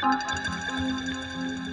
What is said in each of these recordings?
Música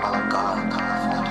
Malaga, California.